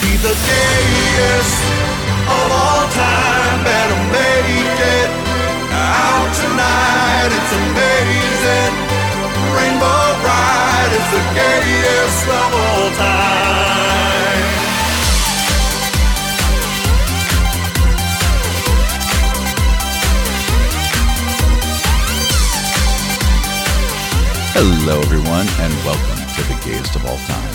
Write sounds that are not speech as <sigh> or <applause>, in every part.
be the gayest of all time. Better make it out tonight. It's amazing. Rainbow Ride is the gayest of all time. Hello, everyone, and welcome to the Gayest of All Time.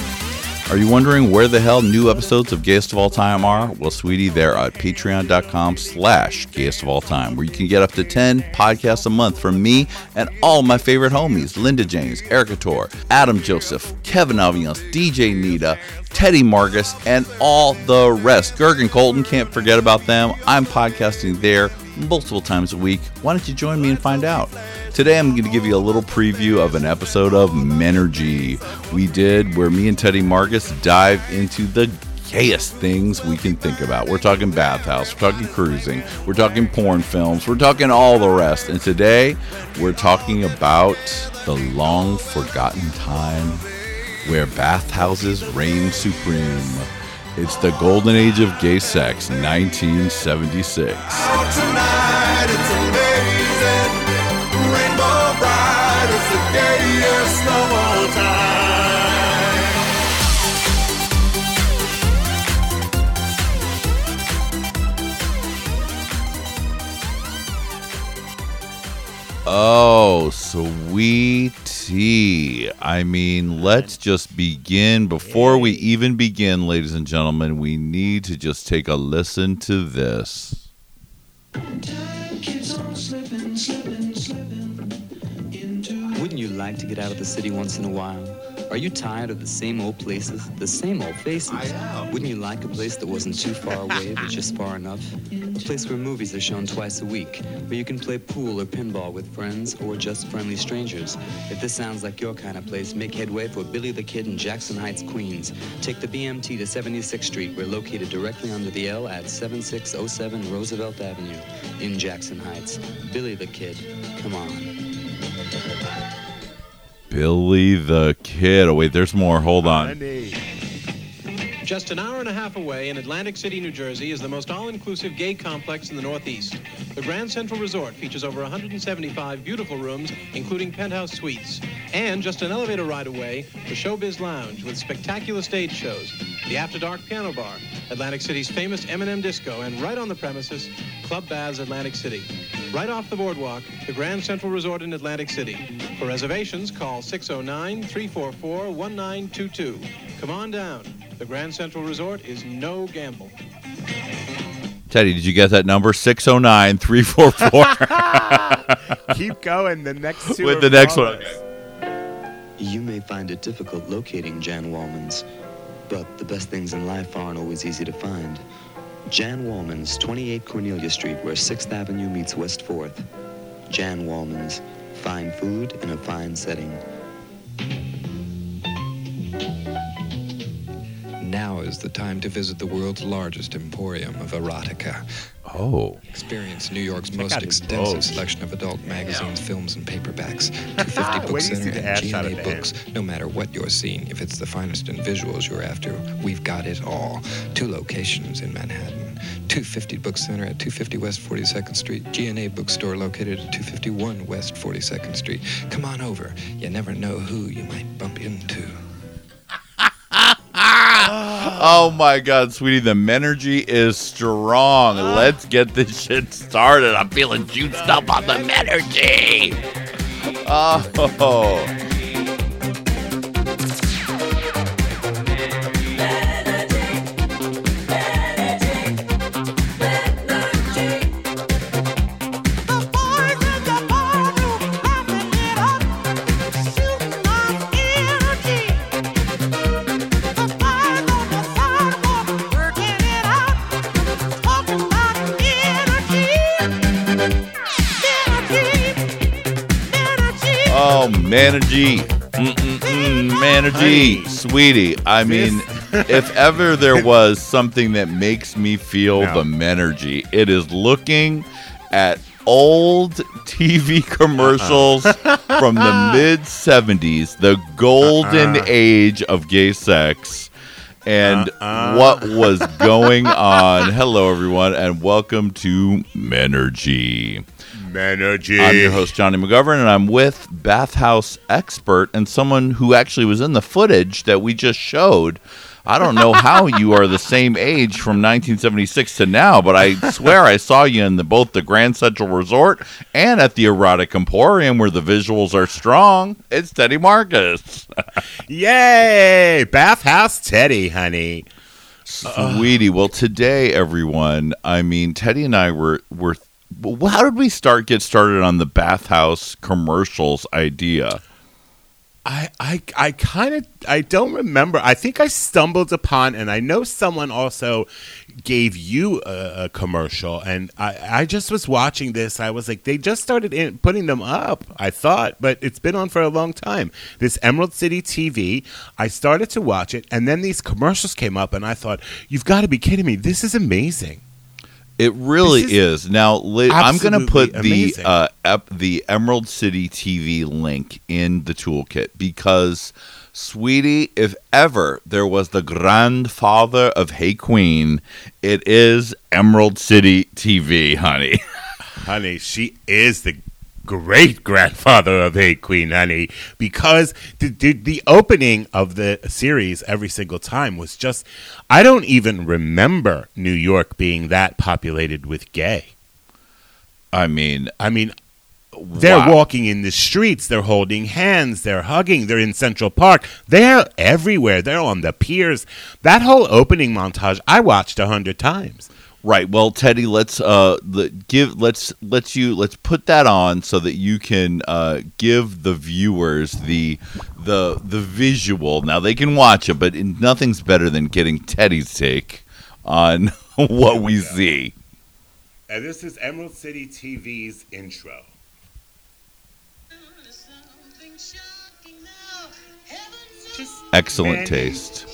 Are you wondering where the hell new episodes of Gayest of All Time are? Well, sweetie, they're at patreon.com slash gayest of all time, where you can get up to 10 podcasts a month from me and all my favorite homies, Linda James, Erica Tor, Adam Joseph, Kevin Aviance, DJ Nita, Teddy Margas, and all the rest. Gergen Colton, can't forget about them. I'm podcasting there multiple times a week. Why don't you join me and find out? Today, I'm going to give you a little preview of an episode of Menergy we did where me and Teddy Margas dive into the gayest things we can think about. We're talking bathhouse, we're talking cruising, we're talking porn films, we're talking all the rest. And today, we're talking about the long forgotten time where bathhouses reign supreme. It's the golden age of gay sex, 1976. Out Oh, sweetie. I mean, let's just begin. Before we even begin, ladies and gentlemen, we need to just take a listen to this. Wouldn't you like to get out of the city once in a while? Are you tired of the same old places, the same old faces? I am. Wouldn't you like a place that wasn't too far away but <laughs> just far enough? A place where movies are shown twice a week, where you can play pool or pinball with friends or just friendly strangers. If this sounds like your kind of place, make headway for Billy the Kid in Jackson Heights, Queens. Take the BMT to 76th Street. We're located directly under the L at 7607 Roosevelt Avenue in Jackson Heights. Billy the Kid, come on. Billy the Kid. Oh, wait, there's more. Hold on. Just an hour and a half away in Atlantic City, New Jersey, is the most all-inclusive gay complex in the Northeast. The Grand Central Resort features over 175 beautiful rooms, including penthouse suites. And just an elevator ride away, the Showbiz Lounge with spectacular stage shows, the After Dark Piano Bar, Atlantic City's famous M&M Disco, and right on the premises, Club Baths Atlantic City. Right off the boardwalk, the Grand Central Resort in Atlantic City. For reservations, call 609-344-1922. Come on down. The Grand Central Resort is no gamble. Teddy, did you get that number? 609 344. <laughs> Keep going. The next two With the next one. flawless. You may find it difficult locating Jan Wallman's, but the best things in life aren't always easy to find. Jan Wallman's, 28 Cornelia Street, where 6th Avenue meets West 4th. Jan Wallman's, fine food in a fine setting. Now is the time to visit the world's largest emporium of erotica. Oh. Experience New York's Check most extensive boobs. selection of adult magazines, films, and paperbacks. <laughs> 250 Book Wait till you see Center the and ass shot GNA at the Books. No matter what you're seeing, if it's the finest in visuals you're after, we've got it all. Two locations in Manhattan. 250 Book Center at 250 West 42nd Street. GNA Bookstore located at 251 West 42nd Street. Come on over. You never know who you might bump into. Oh my God, sweetie, the energy is strong. Ah. Let's get this shit started. I'm feeling juiced up on the energy. Ah. Oh. Mm-mm-mm, Menergy. Sweetie, I mean, <laughs> if ever there was something that makes me feel No. the Menergy, it is looking at old TV <laughs> commercials uh-uh. from the <laughs> mid 70s, the golden Uh-uh. age of gay sex. and Uh-uh. what was going on. Hello, everyone, and welcome to Menergy. I'm your host, Jonny McGovern, and I'm with bathhouse expert and someone who actually was in the footage that we just showed. I don't know how <laughs> you are the same age from 1976 to now, but I swear I saw you in the, both the Grand Central Resort and at the Erotic Emporium where the visuals are strong. It's Teddy Marcus. <laughs> Yay! Bathhouse Teddy, honey. Sweetie. Well, today, everyone, I mean, Teddy and I were, were how did we start get started on the bathhouse commercials idea? I, I, I kind of I don't remember. I think I stumbled upon, and I know someone also gave you a, a commercial, and I, I just was watching this. I was like, they just started in, putting them up. I thought, but it's been on for a long time. This Emerald City TV. I started to watch it, and then these commercials came up, and I thought, you've got to be kidding me! This is amazing. It really is. is Now, I'm going to put the uh, ep- the Emerald City TV link in the toolkit because, sweetie, if ever there was the grandfather of Hey Qween, it is Emerald City TV, honey. <laughs> honey, she is the great grandfather of Hey Qween, honey, because the, the the opening of the series every single time was just I don't even remember New York being that populated with gay. I mean, I mean, they're wow. walking in the streets, they're holding hands, they're hugging, they're in Central Park, they're everywhere, they're on the piers. That whole opening montage I watched a hundred times. Right. Well, Teddy, let's uh give let's let's you let's put that on so that you can uh give the viewers the the the visual. Now they can watch it, but nothing's better than getting Teddy's take on <laughs> what we see. And this is Emerald City TV's intro. Just Excellent taste.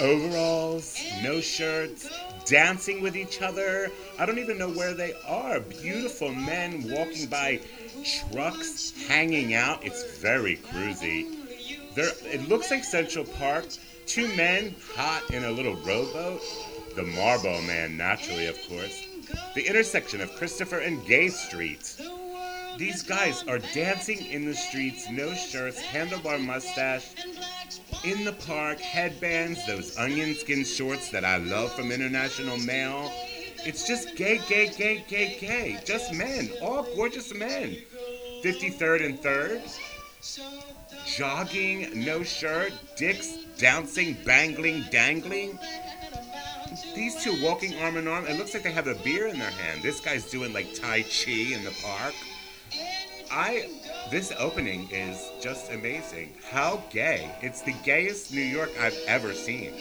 Overalls, no shirts, dancing with each other. I don't even know where they are. Beautiful men walking by trucks, hanging out. It's very cruisy. There, it looks like Central Park. Two men hot in a little rowboat. The Marlboro Man, naturally, of course. The intersection of Christopher and Gay Street. These guys are dancing in the streets, no shirts, handlebar mustache, in the park, headbands, those onion skin shorts that I love from International Male. It's just gay, gay, gay, gay, gay. Just men, all gorgeous men. 53rd and 3rd. Jogging, no shirt, dicks bouncing, bangling, dangling. These two walking arm in arm. It looks like they have a beer in their hand. This guy's doing like Tai Chi in the park. I this opening is just amazing. How gay. It's the gayest New York I've ever seen.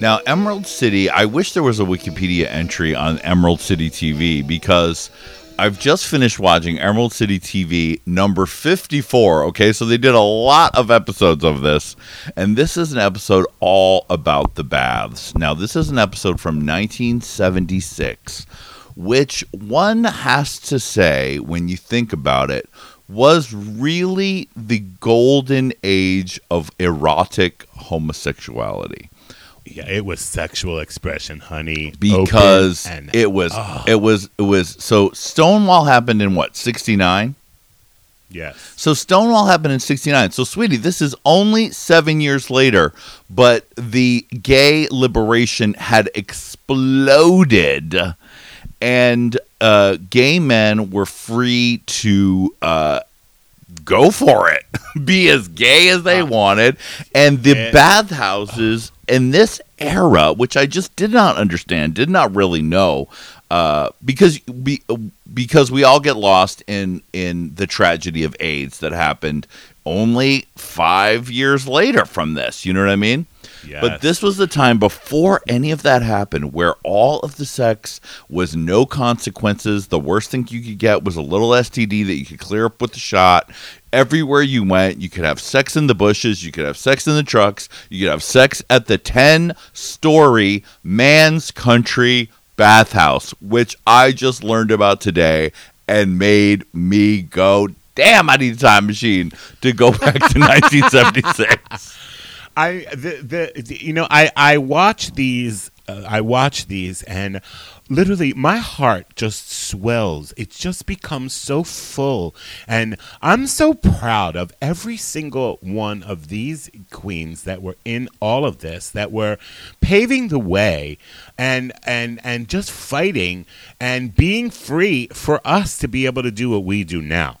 Now, Emerald City, I wish there was a Wikipedia entry on Emerald City TV because I've just finished watching Emerald City TV number 54. Okay, so they did a lot of episodes of this, and this is an episode all about the baths. Now, this is an episode from 1976, which one has to say, when you think about it, was really the golden age of erotic homosexuality Yeah, it was sexual expression, honey. because and- it was Oh. it was it was so Stonewall happened in what 69 yes. so Stonewall happened in 69 so sweetie this is only 7 years later but the gay liberation had exploded and uh, gay men were free to uh, go for it, <laughs> be as gay as they wanted, and the Yeah. bathhouses in this era, which I just did not understand, did not really know, uh, because we because we all get lost in in the tragedy of AIDS that happened only five years later from this. You know what I mean? But this was the time before any of that happened where all of the sex was no consequences. The worst thing you could get was a little STD that you could clear up with the shot. Everywhere you went, you could have sex in the bushes, you could have sex in the trucks, you could have sex at the 10 story man's country bathhouse, which I just learned about today and made me go, damn, I need a time machine to go back to <laughs> 1976. I the, the you know I I watch these uh, I watch these and literally my heart just swells. It just becomes so full and I'm so proud of every single one of these queens that were in all of this that were paving the way and and and just fighting and being free for us to be able to do what we do now.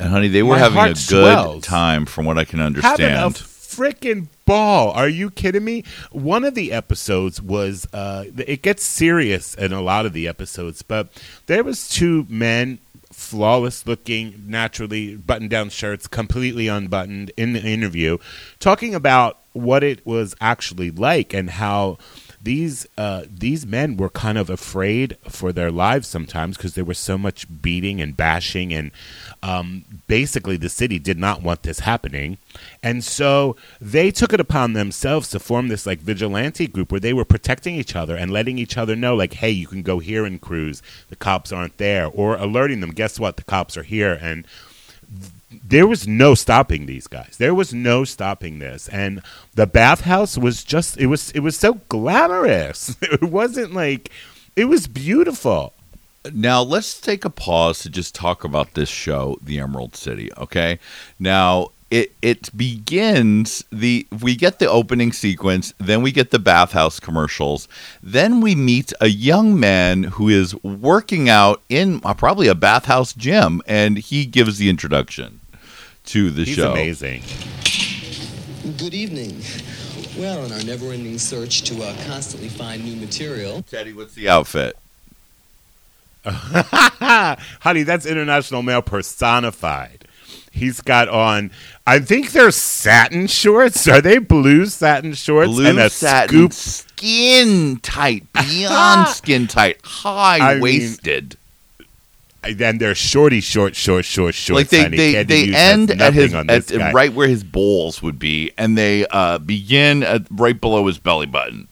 And honey, they were My having a good swells. time, from what I can understand. Freaking ball. Are you kidding me? One of the episodes was uh, it gets serious in a lot of the episodes, but there was two men, flawless looking, naturally button down shirts, completely unbuttoned in the interview, talking about what it was actually like and how. These uh, these men were kind of afraid for their lives sometimes because there was so much beating and bashing and um, basically the city did not want this happening. And so they took it upon themselves to form this like vigilante group where they were protecting each other and letting each other know like hey you can go here and cruise. The cops aren't there or alerting them guess what? The cops are here. And there was no stopping these guys. There was no stopping this. And the bathhouse was just it was it was so glamorous. <laughs> It wasn't like it was beautiful. Now let's take a pause to just talk about this show, The Emerald City. Okay, now it it begins the we get the opening sequence, then we get the bathhouse commercials, then we meet a young man who is working out in uh, probably a bathhouse gym, and he gives the introduction to the He's show. amazing. Good evening. Well, in our never-ending search to uh, constantly find new material, Teddy, what's the outfit? <laughs> Honey, that's international male personified. He's got on I think they're satin shorts. Are they blue satin shorts Blue and a satin, scoop skin tight, <laughs> beyond skin tight, high waisted. And they're shorty short short short short. like they they, Candy they end at his at, guy. right where his balls would be, and they uh, begin at right below his belly button.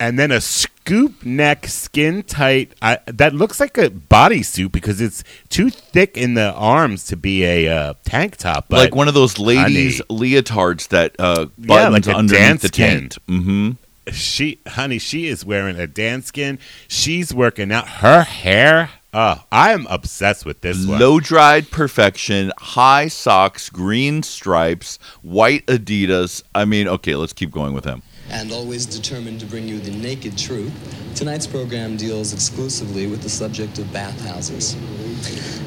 and then a scoop neck, skin tight. I, that looks like a bodysuit because it's too thick in the arms to be a uh, tank top. But like one of those ladies' honey. leotards that uh, Yeah, buttons like a underneath dance the tent. Mm-hmm she, honey, she is wearing a Danskin. She's working out her hair. Oh, I am obsessed with this one. Low dried perfection, high socks, green stripes, white Adidas. I mean, okay, let's keep going with him. and always determined to bring you the naked truth, tonight's program deals exclusively with the subject of bathhouses.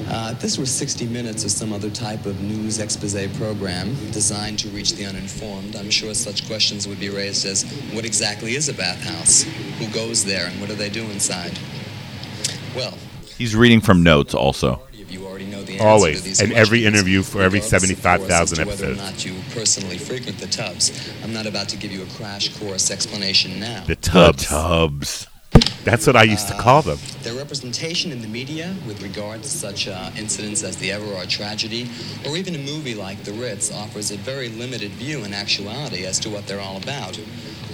Uh, if this were 60 Minutes or some other type of news expose program designed to reach the uninformed, I'm sure such questions would be raised as what exactly is a bathhouse? Who goes there and what do they do inside? Well, He's reading from notes also. majority of you already know the answer Always. to these In every interview for every regardless, of course, 75,000 as to Whether or episodes. not you personally frequent the tubs, I'm not about to give you a crash course explanation now. the tubs. The tubs. tubs. That's what I used to call them. Their representation in the media with regard to such uh, incidents as the Everard tragedy, or even a movie like The Ritz, offers a very limited view in actuality as to what they're all about.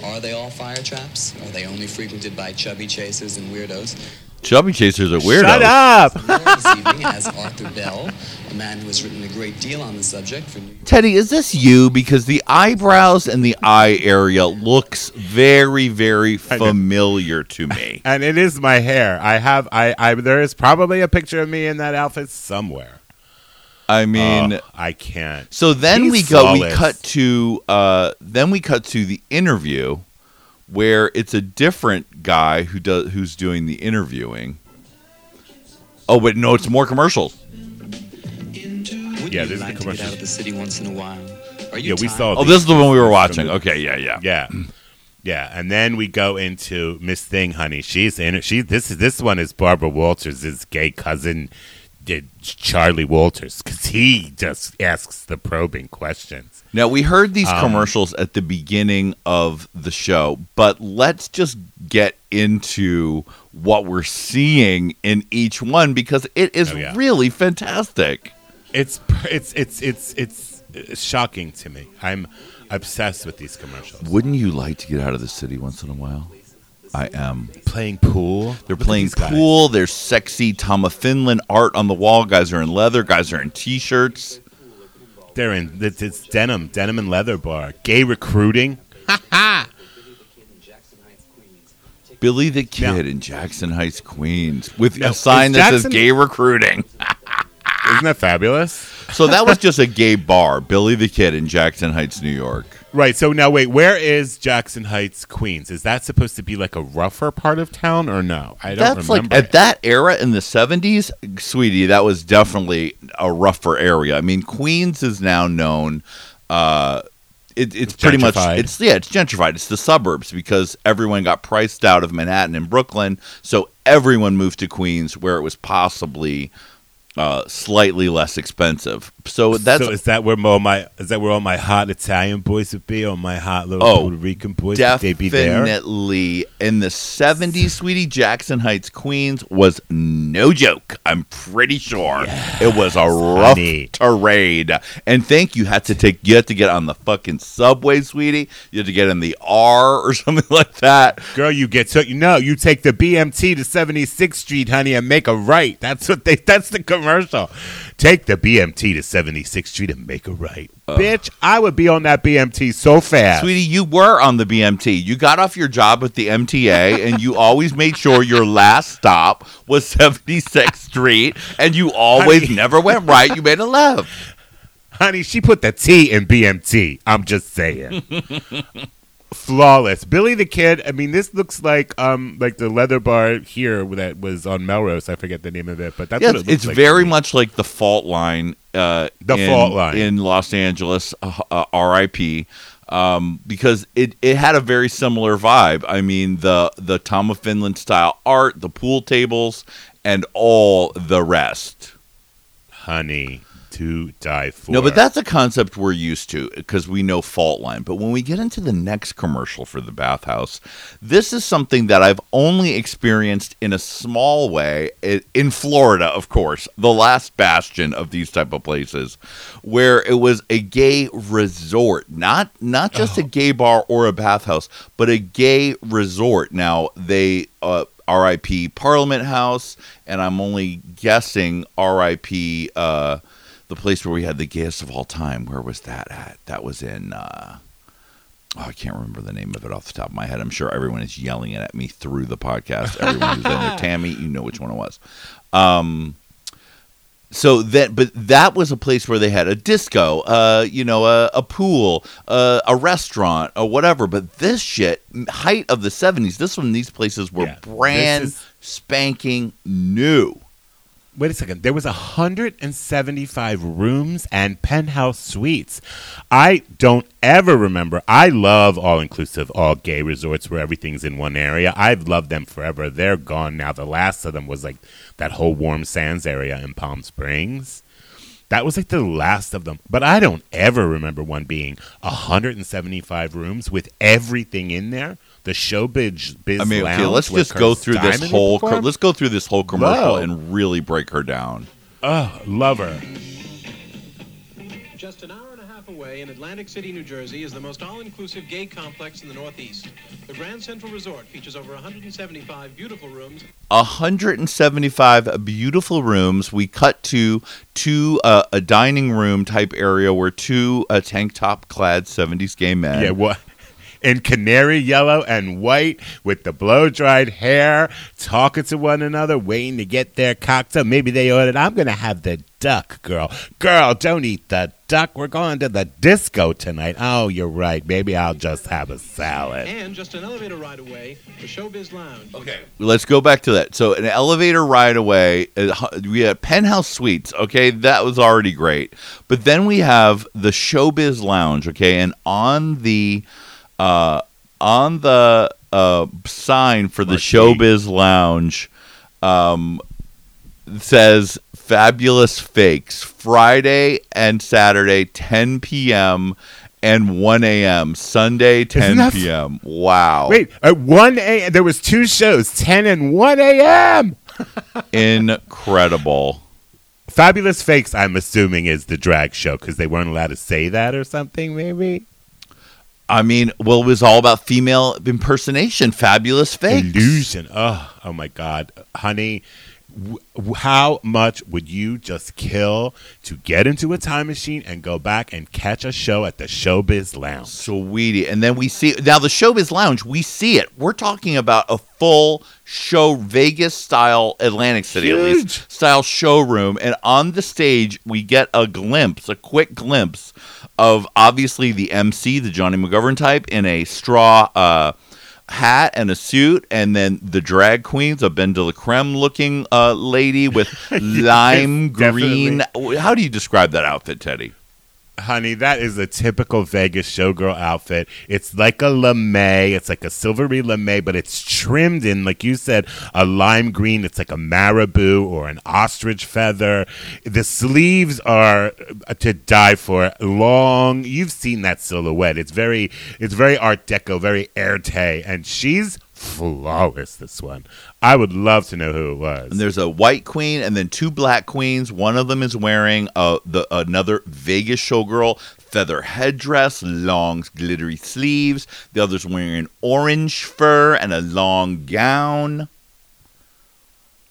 Are they all fire traps? Are they only frequented by chubby chasers and weirdos? Chubby chasers are weirdos. Shut up. There this evening has Arthur Bell, a man who has written a great deal on the subject for New Teddy, is this you? Because the eyebrows and the eye area looks very, very familiar to me. <laughs> And it is my hair. I have I, I there is probably a picture of me in that outfit somewhere. I mean, Oh, I can't. so then he's we go. We cut to. Uh, then we cut to the interview, where it's a different guy who does who's doing the interviewing. Oh, but no, it's more commercials. Wouldn't Yeah, you this is the like to get commercial. out of the city once in a while? Are you Yeah, we tired? saw Oh, these- this is the one we were watching. Okay, yeah, yeah. Yeah. Yeah, and then we go into Miss Thing, honey. She's in it. She this is this one is Barbara Walters' gay cousin, did Charlie Walters, because he just asks the probing questions. Now we heard these Um, commercials at the beginning of the show, but let's just get into what we're seeing in each one because it is Oh, yeah. really fantastic. It's it's it's it's it's, it's shocking to me. I'm obsessed with these commercials. Wouldn't you like to get out of the city once in a while? I am. Playing pool. They're Look playing these guys. pool. There's sexy Tom of Finland art on the wall. Guys are in leather. Guys are in t-shirts. They're in. It's, it's denim, denim and leather bar. Gay recruiting. Billy the Kid Now- in Jackson Heights, Queens, with Now, a sign that says "gay recruiting." <laughs> Isn't that fabulous? so that was just a gay bar, Billy the Kid in Jackson Heights, New York. Right. So now, wait. Where is Jackson Heights, Queens? Is that supposed to be like a rougher part of town, or no? I don't That's remember. like at that era in the seventies, sweetie. That was definitely a rougher area. I mean, Queens is now known. Uh, it, it's pretty much it's yeah, it's gentrified. It's the suburbs because everyone got priced out of Manhattan and Brooklyn, so everyone moved to Queens where it was possibly uh, slightly less expensive. So that's so is that where all my is that where all my hot Italian boys would be, or my hot little Oh, Puerto Rican boys? Would they be there? Definitely in the 70s, sweetie, Jackson Heights, Queens was no joke. I'm pretty sure it was a rough honey. terrain. And think you had to take you had to get on the fucking subway, sweetie. You had to get in the R or <laughs> something like that. Girl, you get so you know you take the BMT to 76th Street, honey, and make a right. That's what they. That's the commercial. Take the BMT to 76th Street and make a right, bitch. I would be on that BMT so fast. Sweetie, you were on the BMT. You got off your job with the MTA <laughs> and you always made sure your last stop was 76th Street and you always Honey. never went right. You made a left. Honey, she put the T in BMT. I'm just saying. <laughs> Flawless. Billy the Kid. I mean, this looks like um like the leather bar here that was on Melrose. I forget the name of it, but that's Yeah, what it looks it's like very much like the fault line. Uh, The in, Fault Line. in Los Angeles, uh, uh, R.I.P. Um, because it, it had a very similar vibe. I mean, the the Tom of Finland style art, the pool tables, and all the rest. honey to die for. No, but that's a concept we're used to because we know fault line. But when we get into the next commercial for the bathhouse, this is something that I've only experienced in a small way in Florida, of course, the last bastion of these type of places, where it was a gay resort, not not just a gay bar or a bathhouse, but a gay resort. Now they. Uh, R.I.P. Parliament House, and I'm only guessing R.I.P. Uh, the place where we had the gayest of all time. Where was that at? That was in. Uh, oh, I can't remember the name of it off the top of my head. I'm sure everyone is yelling it at me through the podcast. Everyone who's in there, <laughs> Tammy, you know which one it was. Um, so that, but that was a place where they had a disco, uh, you know, a, a pool, uh, a restaurant, or whatever. But this shit, height of the '70s, this one, these places were Yeah, brand is- spanking new. Wait a second. There was 175 rooms and penthouse suites. I don't ever remember. I love all inclusive, all gay resorts where everything's in one area. I've loved them forever. They're gone now. The last of them was like that whole warm sands area in Palm Springs. That was like the last of them. But I don't ever remember one being 175 rooms with everything in there. The showbiz biz I mean, okay, let's just go Kurt through this whole. performed? let's go through this whole commercial Whoa. and really break her down. Oh, love her. Just an hour and a half away in Atlantic City, New Jersey, is the most all-inclusive gay complex in the Northeast. The Grand Central Resort features over 175 beautiful rooms 175 beautiful rooms. We cut to to uh, a dining room type area where two uh, tank top clad 70s gay men. Yeah, what? In canary yellow and white with the blow dried hair, talking to one another, waiting to get their cocktail. Maybe they ordered, I'm going to have the duck, girl. Girl, don't eat the duck. We're going to the disco tonight. Oh, you're right. Maybe I'll just have a salad. and just an elevator ride away, the Showbiz Lounge. Okay, let's go back to that. So, an elevator ride away, uh, we had penthouse suites. Okay, that was already great. But then we have the Showbiz Lounge. Okay, and on the uh, on the uh, sign for the Marquee. Showbiz Lounge, um, says "Fabulous Fakes" Friday and Saturday, 10 p.m. and 1 a.m. Sunday, 10 that f- p.m. Wow. Wait, at 1 a.m., there was two shows, 10 and 1 a.m. <laughs> incredible. Fabulous Fakes, I'm assuming, is the drag show because they weren't allowed to say that or something, maybe? I mean, well, it was all about female impersonation. Fabulous fakes. Illusion. Oh, oh my God, honey. w- how much would you just kill to get into a time machine and go back and catch a show at the Showbiz Lounge? Sweetie. And then we see now the Showbiz Lounge, we see it. We're talking about a full show Vegas style Atlantic City at least style showroom and on the stage we get a glimpse, a quick glimpse of obviously the MC, the Jonny McGovern type in a straw uh hat and a suit, and then the drag queens, a Ben de la Creme looking uh, lady with <laughs> lime green. How do you describe that outfit, Teddy? Honey, that is a typical Vegas showgirl outfit. It's like a lame. It's like a silvery lame, but it's trimmed in, like you said, a lime green. It's like a marabou or an ostrich feather. The sleeves are uh, to die for. Long. You've seen that silhouette. It's very, it's very Art Deco, very Erte, and she's flawless. This one. I would love to know who it was. And there's a white queen and then two black queens. One of them is wearing uh, the another Vegas showgirl feather headdress, long glittery sleeves. The other's wearing orange fur and a long gown.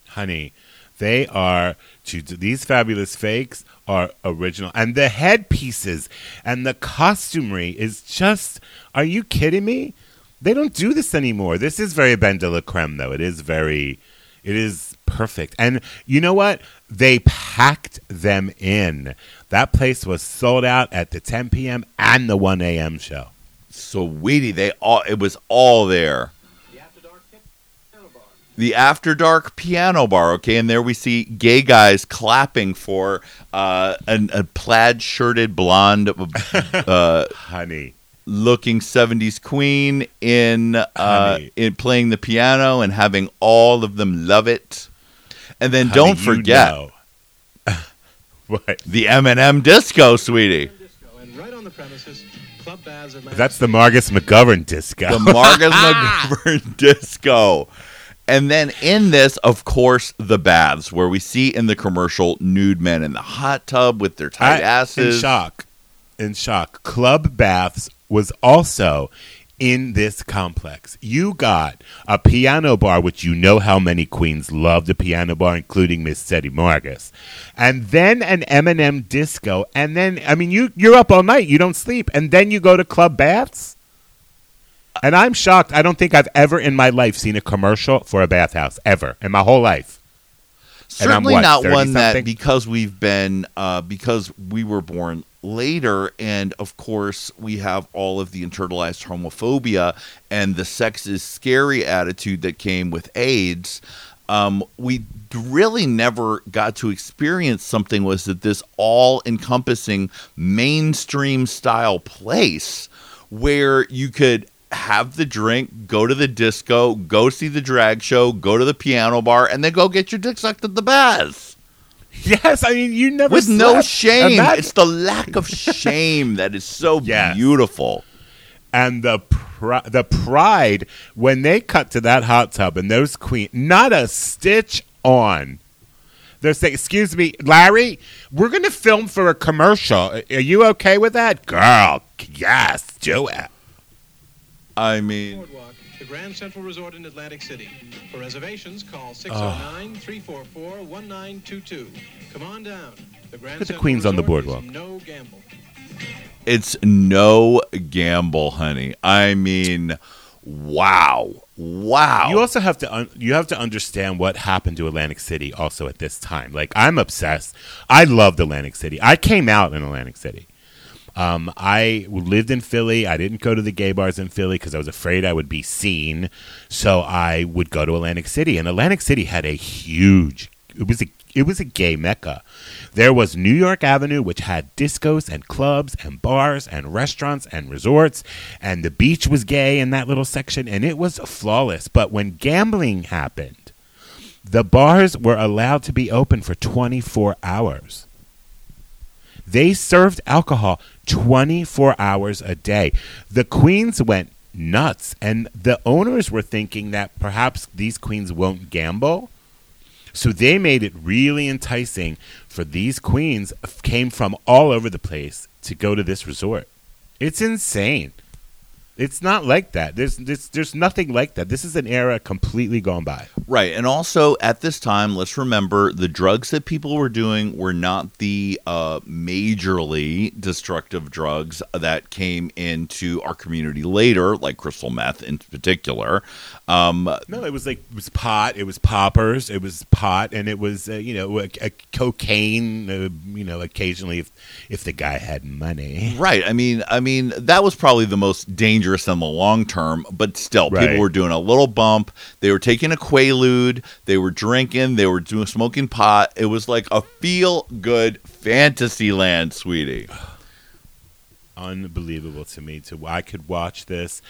honey, they are to these fabulous fakes are original, and the headpieces and the costumery is just. Are you kidding me? They don't do this anymore. This is very Ben de la Creme, though. It is very, it is perfect. And you know what? They packed them in. That place was sold out at the 10 p.m. and the 1 a.m. show. Sweetie, they all it was all there. The after dark piano bar, okay, and there we see gay guys clapping for uh, an, a plaid shirted blonde <laughs> uh, Honey, looking 70s queen in uh Honey. in playing the piano and having all of them love it and then honey, don't you forget know. <laughs> what? the M&M disco sweetie and right on the premises, Club Baths Atlantic That's the Margas McGovern disco. the Margas <laughs> McGovern disco and then in this of course the baths where we see in the commercial nude men in the hot tub with their tight I- asses In shock. In shock. Club Baths was also in this complex. You got a piano bar, which you know how many queens love the piano bar, including Miss Teddy Marcus, and then an M&M disco, and then I mean you you're up all night, you don't sleep, and then you go to Club Baths. And I'm shocked. I don't think I've ever in my life seen a commercial for a bathhouse ever in my whole life. Certainly what, not 30 one that because we've been uh, because we were born later and of course we have all of the internalized homophobia and the sex is scary attitude that came with aids um, we really never got to experience something was that this all encompassing mainstream style place where you could have the drink, go to the disco, go see the drag show, go to the piano bar, and then go get your dick sucked at the baths. <laughs> Yes, I mean you never With no shame. Imagine- It's the lack of shame that is so <laughs> Yes. beautiful. and the pri- the pride when they cut to that hot tub and those queen not a stitch on they're saying excuse me larry we're gonna film for a commercial are you okay with that girl yes do it I mean, Boardwalk, the Grand Central Resort in Atlantic City. For reservations, call ah. 609-344-1922. Come on down. The Grand Look at the Central queens on the Resort is boardwalk. No gamble. it's no gamble, honey. I mean, wow. Wow. You also have to un- you have to understand what happened to Atlantic City also at this time. Like I'm obsessed. I loved Atlantic City. I came out in Atlantic City. Um, I lived in Philly. I didn't go to the gay bars in Philly because I was afraid I would be seen. So I would go to Atlantic City, and Atlantic City had a huge. It was a it was a gay mecca. There was New York Avenue, which had discos and clubs and bars and restaurants and resorts, and the beach was gay in that little section, and it was flawless. But when gambling happened, the bars were allowed to be open for 24 hours. They served alcohol 24 hours a day. The queens went nuts, and the owners were thinking that perhaps these queens won't gamble. So they made it really enticing for these queens came from all over the place to go to this resort. It's insane. It's not like that. There's, there's there's nothing like that. This is an era completely gone by. Right. And also at this time, let's remember the drugs that people were doing were not the uh, majorly destructive drugs that came into our community later, like crystal meth in particular. Um, No, it was like it was pot. It was poppers. It was pot, and it was uh, you know a, a cocaine. Uh, you know, occasionally if if the guy had money. Right. I mean, I mean that was probably the most dangerous in the long term, but still, Right. people were doing a little bump. They were taking a quaalude. They were drinking. They were doing smoking pot. It was like a feel good fantasy land, sweetie. Unbelievable to me. To I could watch this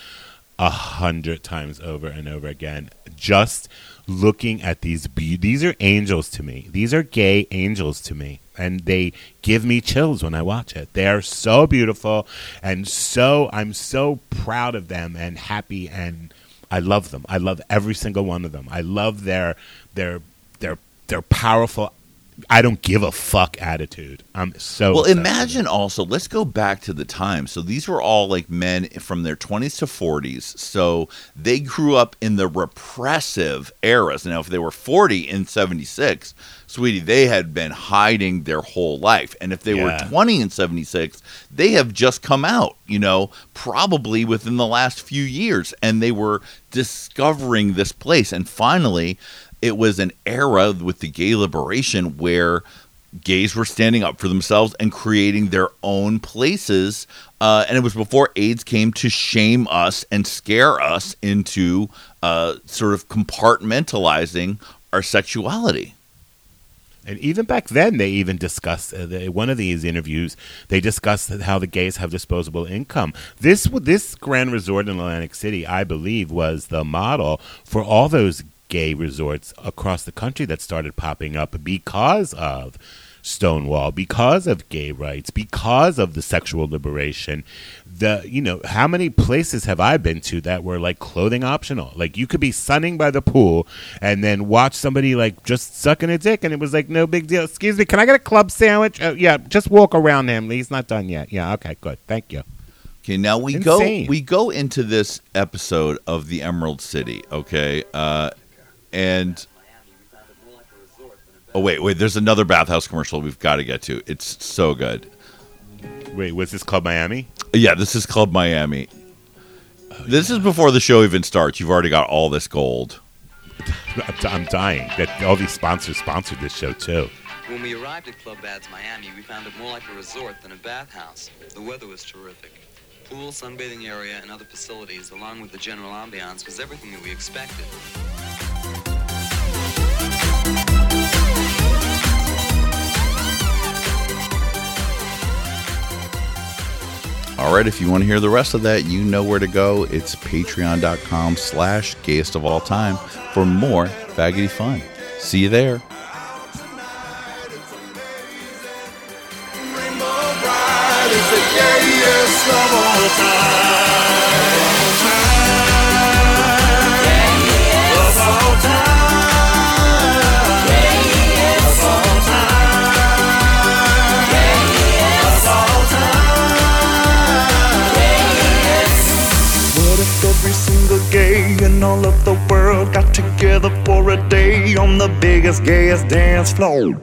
a hundred times over and over again. Just looking at these be- these are angels to me. These are gay angels to me. And they give me chills when I watch it. They are so beautiful and so I'm so proud of them and happy and I love them. I love every single one of them. I love their their their their powerful I don't give a fuck attitude. I'm so Well, imagine also, let's go back to the time. So these were all like men from their 20s to 40s. So they grew up in the repressive eras. Now, if they were 40 in 76, sweetie, they had been hiding their whole life. And if they Yeah. were 20 in 76, they have just come out, you know, probably within the last few years. And they were discovering this place. And finally, it was an era with the gay liberation where gays were standing up for themselves and creating their own places. Uh, and it was before AIDS came to shame us and scare us into uh, sort of compartmentalizing our sexuality. And even back then, they even discussed uh, the, one of these interviews. They discussed how the gays have disposable income. This this Grand Resort in Atlantic City, I believe, was the model for all those gay resorts across the country that started popping up because of Stonewall, because of gay rights, because of the sexual liberation. The you know how many places have I been to that were like clothing optional? Like you could be sunning by the pool and then watch somebody like just sucking a dick, and it was like no big deal. Excuse me, can I get a club sandwich? Uh, yeah, just walk around him. He's not done yet. Yeah, okay, good, thank you. Okay, now we Insane. go we go into this episode of the Emerald City. Okay, uh, and oh wait, wait, there's another bathhouse commercial we've got to get to. It's so good. Wait, was this Club Miami? Yeah, this is Club Miami. This is before the show even starts. You've already got all this gold. <laughs> I'm, I'm dying that all these sponsors sponsored this show too. When we arrived at Club Baths Miami, we found it more like a resort than a bathhouse. The weather was terrific. Pool, sunbathing area, and other facilities, along with the general ambiance, was everything that we expected. All right, if you want to hear the rest of that, you know where to go. It's patreon.com slash gayest of all time for more faggoty fun. See you there. flow.